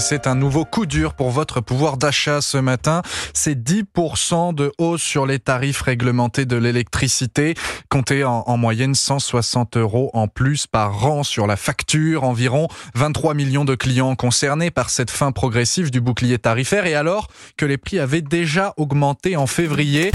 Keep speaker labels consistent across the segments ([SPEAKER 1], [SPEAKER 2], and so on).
[SPEAKER 1] C'est un nouveau coup dur pour votre pouvoir d'achat ce matin. C'est 10% de hausse sur les tarifs réglementés de l'électricité. Comptez en, en, moyenne 160 euros en plus par an sur la facture. Environ 23 millions de clients concernés par cette fin progressive du bouclier tarifaire. Et alors que les prix avaient déjà augmenté en février.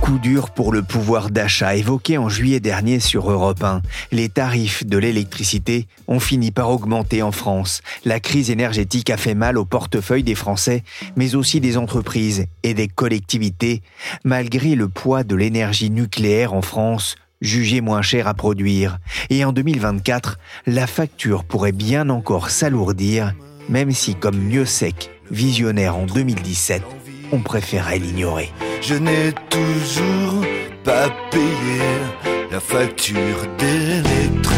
[SPEAKER 2] Coup dur pour le pouvoir d'achat évoqué en juillet dernier sur Europe 1. Les tarifs de l'électricité ont fini par augmenter en France. La crise énergétique a fait mal au portefeuille des Français, mais aussi des entreprises et des collectivités, malgré le poids de l'énergie nucléaire en France jugée moins cher à produire. Et en 2024, la facture pourrait bien encore s'alourdir, même si, comme mieux sec, visionnaire en 2017, on préférait l'ignorer.
[SPEAKER 3] Je n'ai toujours pas payé la facture d'électricité.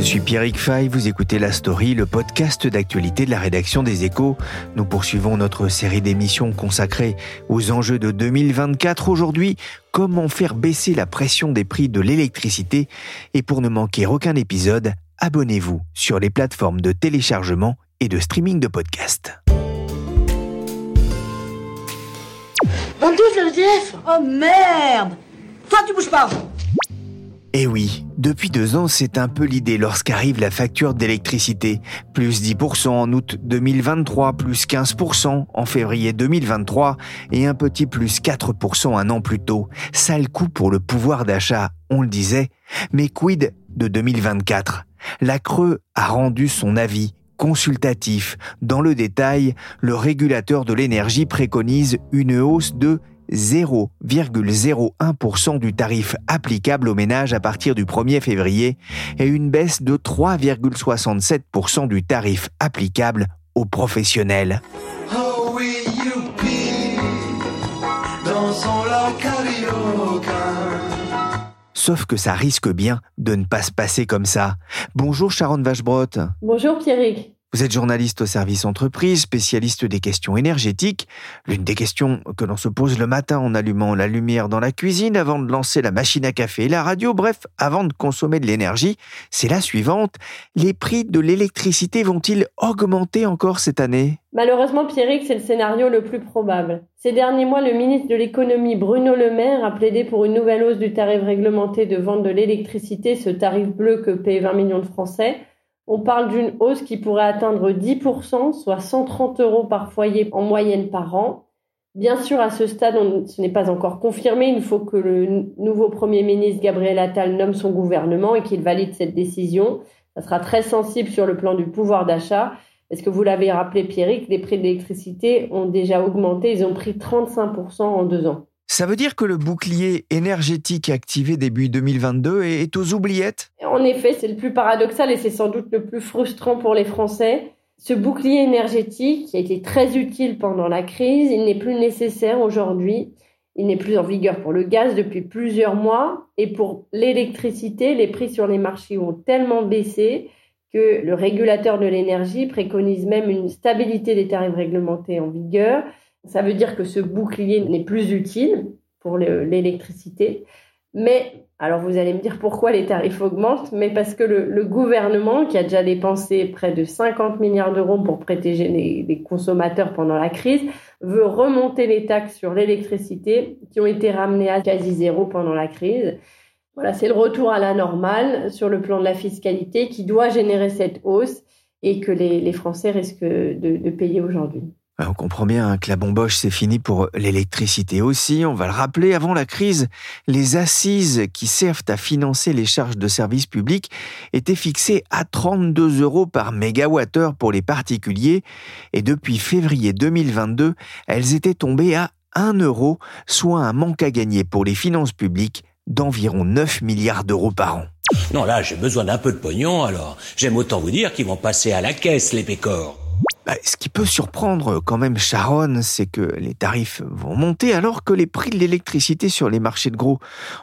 [SPEAKER 2] Je suis Pierrick Fay, vous écoutez La Story, le podcast d'actualité de la rédaction des Échos. Nous poursuivons notre série d'émissions consacrée aux enjeux de 2024. Aujourd'hui, comment faire baisser la pression des prix de l'électricité? Et pour ne manquer aucun épisode, abonnez-vous sur les plateformes de téléchargement et de streaming de podcasts.
[SPEAKER 4] le EDF Oh merde Toi tu bouges pas
[SPEAKER 2] eh oui, depuis deux ans, c'est un peu l'idée lorsqu'arrive la facture d'électricité. Plus 10% en août 2023, plus 15% en février 2023 et un petit plus 4% un an plus tôt. Sale coup pour le pouvoir d'achat, on le disait. Mais quid de 2024 La Creux a rendu son avis consultatif. Dans le détail, le régulateur de l'énergie préconise une hausse de 0,01% du tarif applicable aux ménages à partir du 1er février et une baisse de 3,67% du tarif applicable aux professionnels.
[SPEAKER 3] Oh oui, youpi, dansons la carioca.
[SPEAKER 2] Sauf que ça risque bien de ne pas se passer comme ça. Bonjour Sharon Vachebrotte.
[SPEAKER 5] Bonjour Pierrick.
[SPEAKER 2] Vous êtes journaliste au service entreprise, spécialiste des questions énergétiques. L'une des questions que l'on se pose le matin en allumant la lumière dans la cuisine avant de lancer la machine à café et la radio, bref, avant de consommer de l'énergie, c'est la suivante. Les prix de l'électricité vont-ils augmenter encore cette année?
[SPEAKER 5] Malheureusement, Pierrick, c'est le scénario le plus probable. Ces derniers mois, le ministre de l'économie Bruno Le Maire a plaidé pour une nouvelle hausse du tarif réglementé de vente de l'électricité, ce tarif bleu que paient 20 millions de Français. On parle d'une hausse qui pourrait atteindre 10%, soit 130 euros par foyer en moyenne par an. Bien sûr, à ce stade, ce n'est pas encore confirmé. Il faut que le nouveau Premier ministre Gabriel Attal nomme son gouvernement et qu'il valide cette décision. Ça sera très sensible sur le plan du pouvoir d'achat. Parce que vous l'avez rappelé, Pierrick, les prix de l'électricité ont déjà augmenté. Ils ont pris 35% en deux ans.
[SPEAKER 2] Ça veut dire que le bouclier énergétique activé début 2022 est aux oubliettes?
[SPEAKER 5] En effet, c'est le plus paradoxal et c'est sans doute le plus frustrant pour les Français. Ce bouclier énergétique qui a été très utile pendant la crise, il n'est plus nécessaire aujourd'hui. Il n'est plus en vigueur pour le gaz depuis plusieurs mois et pour l'électricité, les prix sur les marchés ont tellement baissé que le régulateur de l'énergie préconise même une stabilité des tarifs réglementés en vigueur ça veut dire que ce bouclier n'est plus utile pour l'électricité. Mais, alors vous allez me dire pourquoi les tarifs augmentent, mais parce que le, gouvernement, qui a déjà dépensé près de 50 milliards d'euros pour protéger les, consommateurs pendant la crise, veut remonter les taxes sur l'électricité qui ont été ramenées à quasi zéro pendant la crise. Voilà, c'est le retour à la normale sur le plan de la fiscalité qui doit générer cette hausse et que les, Français risquent de payer aujourd'hui.
[SPEAKER 2] On comprend bien que la bomboche, c'est fini pour l'électricité aussi. On va le rappeler, avant la crise, les assises qui servent à financer les charges de services publics étaient fixées à 32 euros par mégawattheure pour les particuliers. Et depuis février 2022, elles étaient tombées à 1 euro, soit un manque à gagner pour les finances publiques d'environ 9 milliards d'euros par an.
[SPEAKER 6] Non, là, j'ai besoin d'un peu de pognon, alors j'aime autant vous dire qu'ils vont passer à la caisse, les pécores.
[SPEAKER 2] Bah, ce qui peut surprendre quand même Sharon, c'est que les tarifs vont monter alors que les prix de l'électricité sur les marchés de gros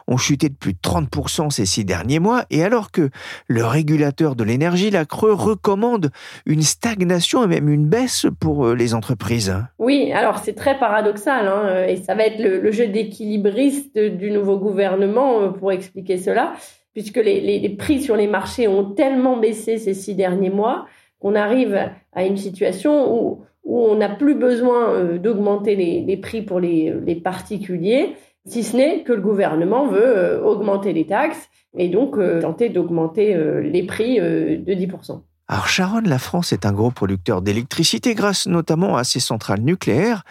[SPEAKER 2] ont chuté de plus de 30% ces six derniers mois et alors que le régulateur de l'énergie, la Creux, recommande une stagnation et même une baisse pour euh, les entreprises.
[SPEAKER 5] Oui, alors c'est très paradoxal hein, et ça va être le, jeu d'équilibriste du nouveau gouvernement euh, pour expliquer cela, puisque les prix sur les marchés ont tellement baissé ces six derniers mois qu'on arrive à une situation où, où on n'a plus besoin euh, d'augmenter les, les, prix pour les, les, particuliers, si ce n'est que le gouvernement veut euh, augmenter les taxes et donc euh, tenter d'augmenter les prix de 10%.
[SPEAKER 2] Alors Sharon, la France est un gros producteur d'électricité grâce notamment à ses centrales nucléaires.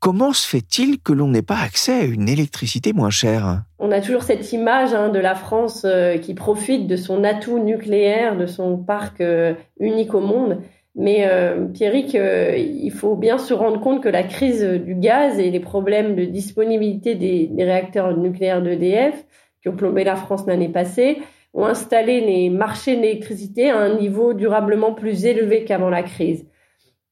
[SPEAKER 2] Comment se fait-il que l'on n'ait pas accès à une électricité moins chère?
[SPEAKER 5] On a toujours cette image hein, de la France euh, qui profite de son atout nucléaire, de son parc euh, unique au monde. Mais euh, Pierrick, euh, il faut bien se rendre compte que la crise du gaz et les problèmes de disponibilité des, des réacteurs nucléaires d'EDF qui ont plombé la France l'année passée ont installé les marchés d'électricité à un niveau durablement plus élevé qu'avant la crise.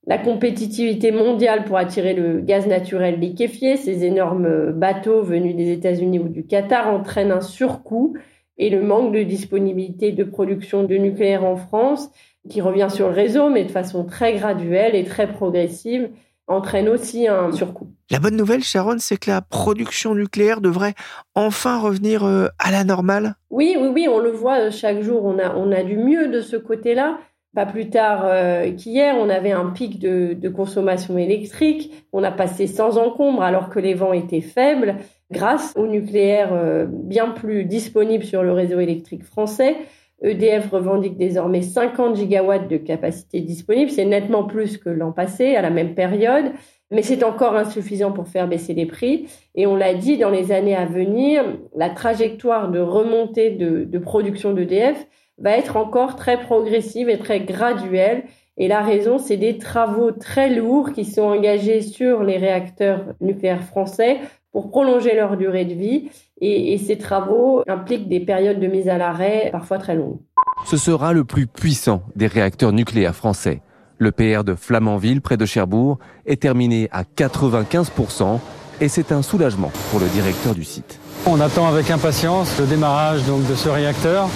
[SPEAKER 5] La compétitivité mondiale pour attirer le gaz naturel liquéfié, ces énormes bateaux venus des États-Unis ou du Qatar entraînent un surcoût et le manque de disponibilité de production de nucléaire en France, qui revient sur le réseau, mais de façon très graduelle et très progressive, entraîne aussi un surcoût.
[SPEAKER 2] La bonne nouvelle, Sharon, c'est que la production nucléaire devrait enfin revenir euh, à la normale.
[SPEAKER 5] Oui, oui, oui, on le voit euh, chaque jour. On a, on a du mieux de ce côté-là. Pas plus tard euh, qu'hier, on avait un pic de, de, consommation électrique. On a passé sans encombre alors que les vents étaient faibles grâce au nucléaire bien plus disponible sur le réseau électrique français. EDF revendique désormais 50 gigawatts de capacité disponible. C'est nettement plus que l'an passé, à la même période. Mais c'est encore insuffisant pour faire baisser les prix. Et on l'a dit, dans les années à venir, la trajectoire de remontée de, production d'EDF va être encore très progressive et très graduelle. Et la raison, c'est des travaux très lourds qui sont engagés sur les réacteurs nucléaires français pour prolonger leur durée de vie. Et, et, ces travaux impliquent des périodes de mise à l'arrêt parfois très longues.
[SPEAKER 7] Ce sera le plus puissant des réacteurs nucléaires français. Le PR de Flamanville, près de Cherbourg, est terminé à 95% et c'est un soulagement pour le directeur du site.
[SPEAKER 8] On attend avec impatience le démarrage donc, de ce réacteur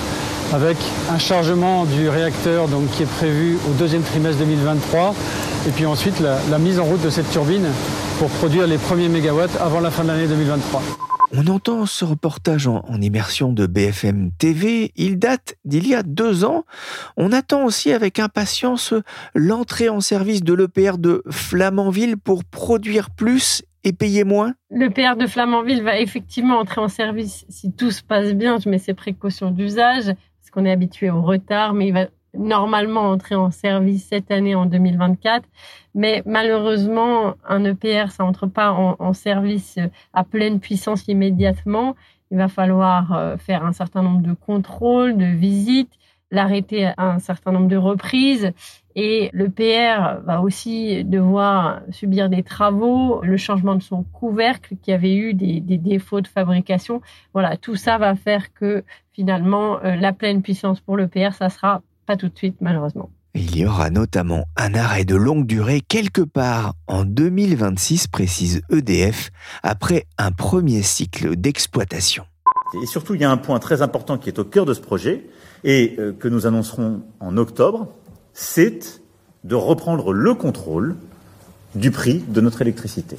[SPEAKER 8] avec un chargement du réacteur donc, qui est prévu au deuxième trimestre 2023 et puis ensuite la, la mise en route de cette turbine pour produire les premiers mégawatts avant la fin de l'année 2023.
[SPEAKER 2] On entend ce reportage en, en, immersion de BFM TV. Il date d'il y a deux ans. On attend aussi avec impatience l'entrée en service de l'EPR de Flamanville pour produire plus et payer moins.
[SPEAKER 5] L'EPR de Flamanville va effectivement entrer en service si tout se passe bien. Je mets ces précautions d'usage parce qu'on est habitué au retard, mais il va normalement entrer en service cette année en 2024. Mais malheureusement, un EPR, ça entre pas en, service à pleine puissance immédiatement. Il va falloir euh, faire un certain nombre de contrôles, de visites, l'arrêter à un certain nombre de reprises. Et l'EPR va aussi devoir subir des travaux, le changement de son couvercle qui avait eu des, des défauts de fabrication. Voilà, tout ça va faire que finalement, euh, la pleine puissance pour l'EPR, ça sera pas tout de suite, malheureusement.
[SPEAKER 2] Il y aura notamment un arrêt de longue durée quelque part en 2026, précise EDF, après un premier cycle d'exploitation.
[SPEAKER 9] Et surtout, il y a un point très important qui est au cœur de ce projet et euh, que nous annoncerons en octobre, c'est de reprendre le contrôle du prix de notre électricité.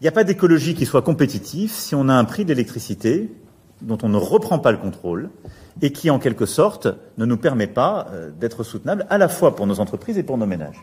[SPEAKER 9] Il n'y a pas d'écologie qui soit compétitive si on a un prix d'électricité dont on ne reprend pas le contrôle et qui, en quelque sorte, ne nous permet pas d'être soutenable à la fois pour nos entreprises et pour nos ménages.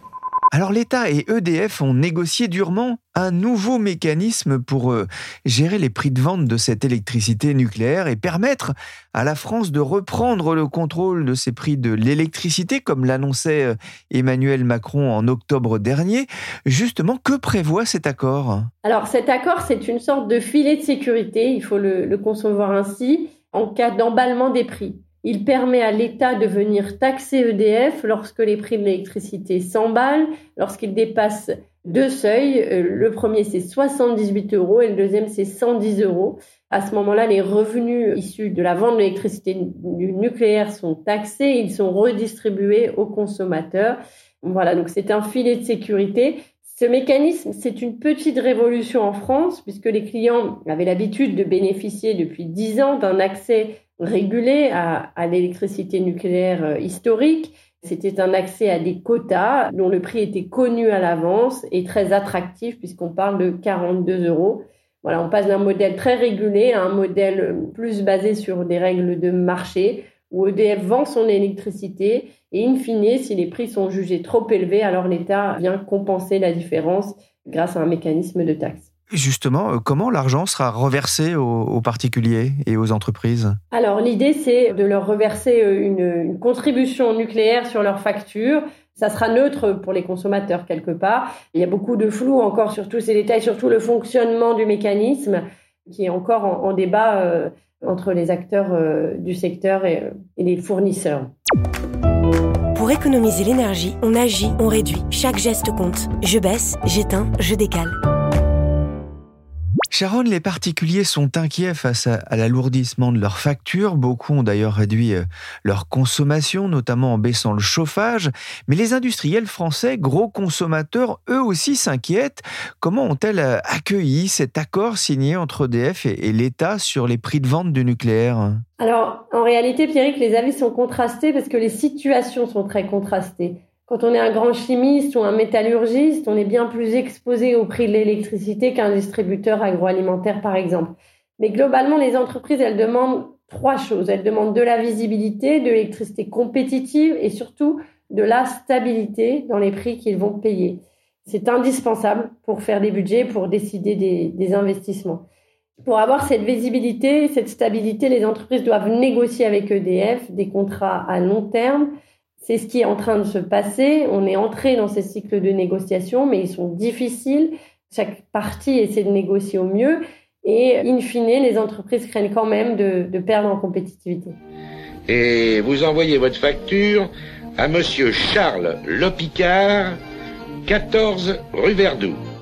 [SPEAKER 2] Alors l'État et EDF ont négocié durement un nouveau mécanisme pour euh, gérer les prix de vente de cette électricité nucléaire et permettre à la France de reprendre le contrôle de ces prix de l'électricité, comme l'annonçait euh, Emmanuel Macron en octobre dernier. Justement, que prévoit cet accord?
[SPEAKER 5] Alors cet accord, c'est une sorte de filet de sécurité, il faut le, le concevoir ainsi, en cas d'emballement des prix. Il permet à l'État de venir taxer EDF lorsque les prix de l'électricité s'emballent, lorsqu'ils dépassent deux seuils. Euh, le premier, c'est 78 euros et le deuxième, c'est 110 euros. À ce moment-là, les revenus issus de la vente de l'électricité nucléaire sont taxés, ils sont redistribués aux consommateurs. Voilà, donc c'est un filet de sécurité. Ce mécanisme, c'est une petite révolution en France, puisque les clients avaient l'habitude de bénéficier depuis dix ans d'un accès régulé à, l'électricité nucléaire euh, historique. C'était un accès à des quotas dont le prix était connu à l'avance et très attractif puisqu'on parle de 42 euros. Voilà, on passe d'un modèle très régulé à un modèle plus basé sur des règles de marché où EDF vend son électricité et in fine, si les prix sont jugés trop élevés, alors l'État vient compenser la différence grâce à un mécanisme de taxe.
[SPEAKER 2] Justement, euh, comment l'argent sera reversé aux, particuliers et aux entreprises?
[SPEAKER 5] Alors l'idée, c'est de leur reverser euh, une, contribution nucléaire sur leur facture. Ça sera neutre pour les consommateurs quelque part. Il y a beaucoup de flou encore sur tous ces détails, surtout le fonctionnement du mécanisme qui est encore en, débat euh, entre les acteurs du secteur et les fournisseurs.
[SPEAKER 10] Pour économiser l'énergie, on agit, on réduit. Chaque geste compte. Je baisse, j'éteins, je décale.
[SPEAKER 2] Sharon, les particuliers sont inquiets face à, l'alourdissement de leurs factures. Beaucoup ont d'ailleurs réduit euh, leur consommation, notamment en baissant le chauffage. Mais les industriels français, gros consommateurs, eux aussi s'inquiètent. Comment ont-elles euh, accueilli cet accord signé entre EDF et, l'État sur les prix de vente du nucléaire?
[SPEAKER 5] Alors, en réalité, Pierrick, les avis sont contrastés parce que les situations sont très contrastées. Quand on est un grand chimiste ou un métallurgiste, on est bien plus exposé au prix de l'électricité qu'un distributeur agroalimentaire, par exemple. Mais globalement, les entreprises, elles demandent trois choses. Elles demandent de la visibilité, de l'électricité compétitive et surtout de la stabilité dans les prix qu'ils vont payer. C'est indispensable pour faire des budgets, pour décider des, des, investissements. Pour avoir cette visibilité, cette stabilité, les entreprises doivent négocier avec EDF des contrats à long terme c'est ce qui est en train de se passer. On est entré dans ces cycles de négociation, mais ils sont difficiles. Chaque partie essaie de négocier au mieux. Et in fine, les entreprises craignent quand même de, perdre en compétitivité.
[SPEAKER 11] Et vous envoyez votre facture à Monsieur Charles Lopicard, 14 rue Verdoux.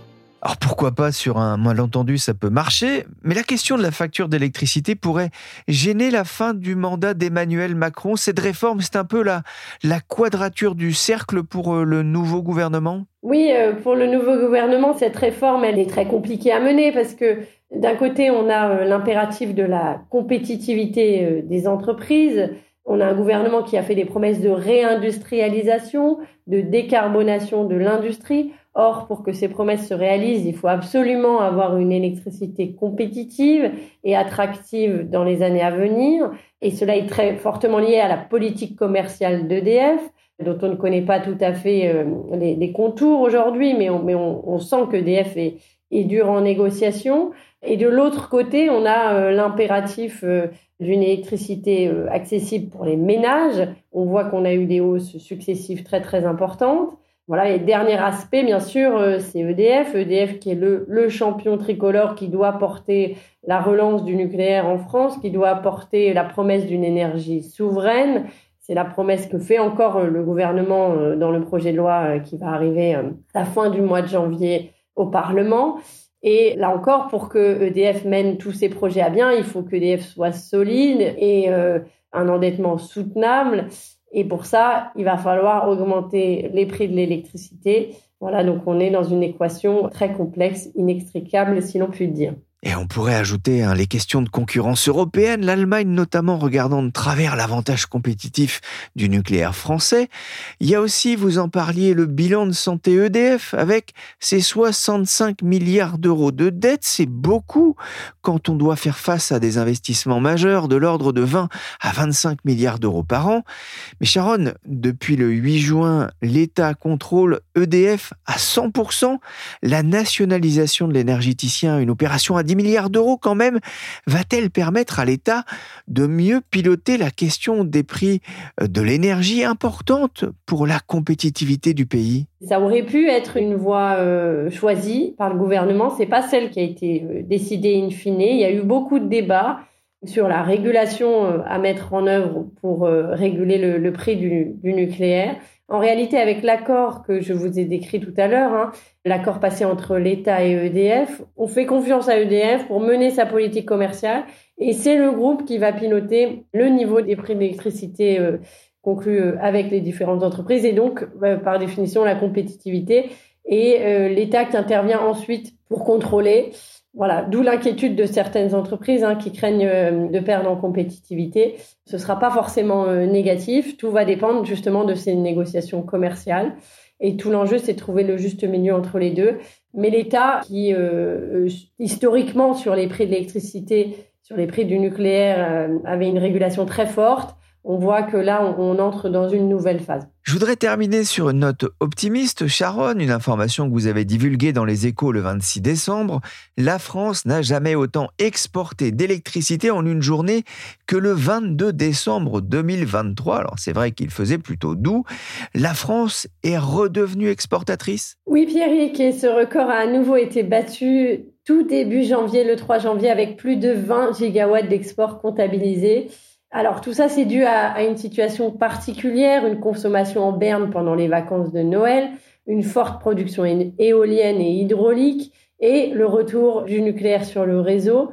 [SPEAKER 2] Alors pourquoi pas sur un malentendu, ça peut marcher, mais la question de la facture d'électricité pourrait gêner la fin du mandat d'Emmanuel Macron. Cette réforme, c'est un peu la, la quadrature du cercle pour euh, le nouveau gouvernement?
[SPEAKER 5] Oui, euh, pour le nouveau gouvernement, cette réforme, elle est très compliquée à mener parce que d'un côté, on a euh, l'impératif de la compétitivité des entreprises. On a un gouvernement qui a fait des promesses de réindustrialisation, de décarbonation de l'industrie. Or, pour que ces promesses se réalisent, il faut absolument avoir une électricité compétitive et attractive dans les années à venir. Et cela est très fortement lié à la politique commerciale d'EDF, dont on ne connaît pas tout à fait euh, les, contours aujourd'hui, mais on, sent qu'EDF est, est dur en négociation. Et de l'autre côté, on a euh, l'impératif euh, d'une électricité accessible pour les ménages. On voit qu'on a eu des hausses successives très très importantes. Voilà, et dernier aspect, bien sûr, euh, c'est EDF. EDF qui est le, champion tricolore qui doit porter la relance du nucléaire en France, qui doit porter la promesse d'une énergie souveraine. C'est la promesse que fait encore euh, le gouvernement euh, dans le projet de loi qui va arriver à la fin du mois de janvier au Parlement. Et là encore, pour que EDF mène tous ses projets à bien, il faut que EDF soit solide et un endettement soutenable. Et pour ça, il va falloir augmenter les prix de l'électricité. Voilà, donc on est dans une équation très complexe, inextricable, si l'on peut dire.
[SPEAKER 2] Et on pourrait ajouter hein, les questions de concurrence européenne, l'Allemagne notamment regardant de travers l'avantage compétitif du nucléaire français. Il y a aussi, vous en parliez, le bilan de santé EDF avec ses 65 milliards d'euros de dette. C'est beaucoup quand on doit faire face à des investissements majeurs de l'ordre de 20 à 25 milliards d'euros par an. Mais Sharon, depuis le 8 juin, l'État contrôle EDF à 100%. La nationalisation de l'énergéticien, une opération à 10 milliards d'euros quand même, va-t-elle permettre à l'État de mieux piloter la question des prix euh, de l'énergie importante pour la compétitivité du pays?
[SPEAKER 5] Ça aurait pu être une voie euh, choisie par le gouvernement, c'est pas celle qui a été euh, décidée in fine. Il y a eu beaucoup de débats sur la régulation à mettre en œuvre pour réguler le, prix du, nucléaire. En réalité, avec l'accord que je vous ai décrit tout à l'heure, hein, l'accord passé entre l'État et EDF, on fait confiance à EDF pour mener sa politique commerciale et c'est le groupe qui va piloter le niveau des prix d'électricité euh, conclus euh, avec les différentes entreprises et donc, bah, par définition, la compétitivité. Et euh, l'État qui intervient ensuite pour contrôler voilà, d'où l'inquiétude de certaines entreprises hein, qui craignent euh, de perdre en compétitivité. Ce ne sera pas forcément euh, négatif. Tout va dépendre justement de ces négociations commerciales. Et tout l'enjeu, c'est de trouver le juste milieu entre les deux. Mais l'État, qui euh, historiquement sur les prix de l'électricité, sur les prix du nucléaire, avait une régulation très forte, on voit que là, on, entre dans une nouvelle phase.
[SPEAKER 2] Je voudrais terminer sur une note optimiste. Sharon, une information que vous avez divulguée dans les échos le 26 décembre. La France n'a jamais autant exporté d'électricité en une journée que le 22 décembre 2023. Alors c'est vrai qu'il faisait plutôt doux. La France est redevenue exportatrice?
[SPEAKER 5] Oui, Pierrick, et ce record a à nouveau été battu tout début janvier, le 3 janvier, avec plus de 20 gigawatts d'export comptabilisés. Alors tout ça, c'est dû à, une situation particulière, une consommation en berne pendant les vacances de Noël, une forte production éolienne et hydraulique et le retour du nucléaire sur le réseau.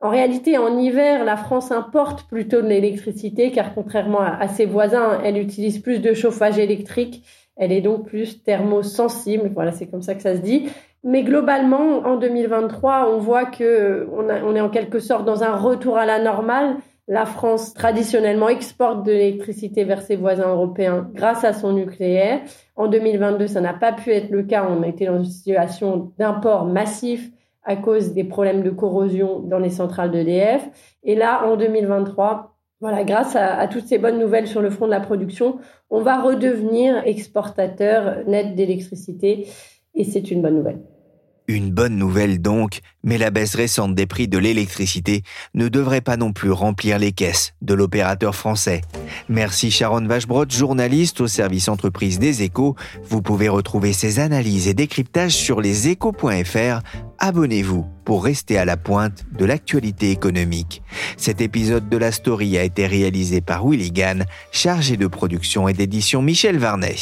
[SPEAKER 5] En réalité, en hiver, la France importe plutôt de l'électricité car contrairement à, ses voisins, elle utilise plus de chauffage électrique. Elle est donc plus thermosensible. Voilà, c'est comme ça que ça se dit. Mais globalement, en 2023, on voit que on est en quelque sorte dans un retour à la normale la France, traditionnellement, exporte de l'électricité vers ses voisins européens grâce à son nucléaire. En 2022, ça n'a pas pu être le cas. On a été dans une situation d'import massif à cause des problèmes de corrosion dans les centrales d'EDF. Et là, en 2023, voilà, grâce à, à, toutes ces bonnes nouvelles sur le front de la production, on va redevenir exportateur net d'électricité et c'est une bonne nouvelle.
[SPEAKER 2] Une bonne nouvelle donc, mais la baisse récente des prix de l'électricité ne devrait pas non plus remplir les caisses de l'opérateur français. Merci Sharon Vachebrot, journaliste au service entreprise des échos. Vous pouvez retrouver ces analyses et décryptages sur leséchos.fr. Abonnez-vous pour rester à la pointe de l'actualité économique. Cet épisode de la story a été réalisé par Willy Gann, chargé de production et d'édition Michel Varnet.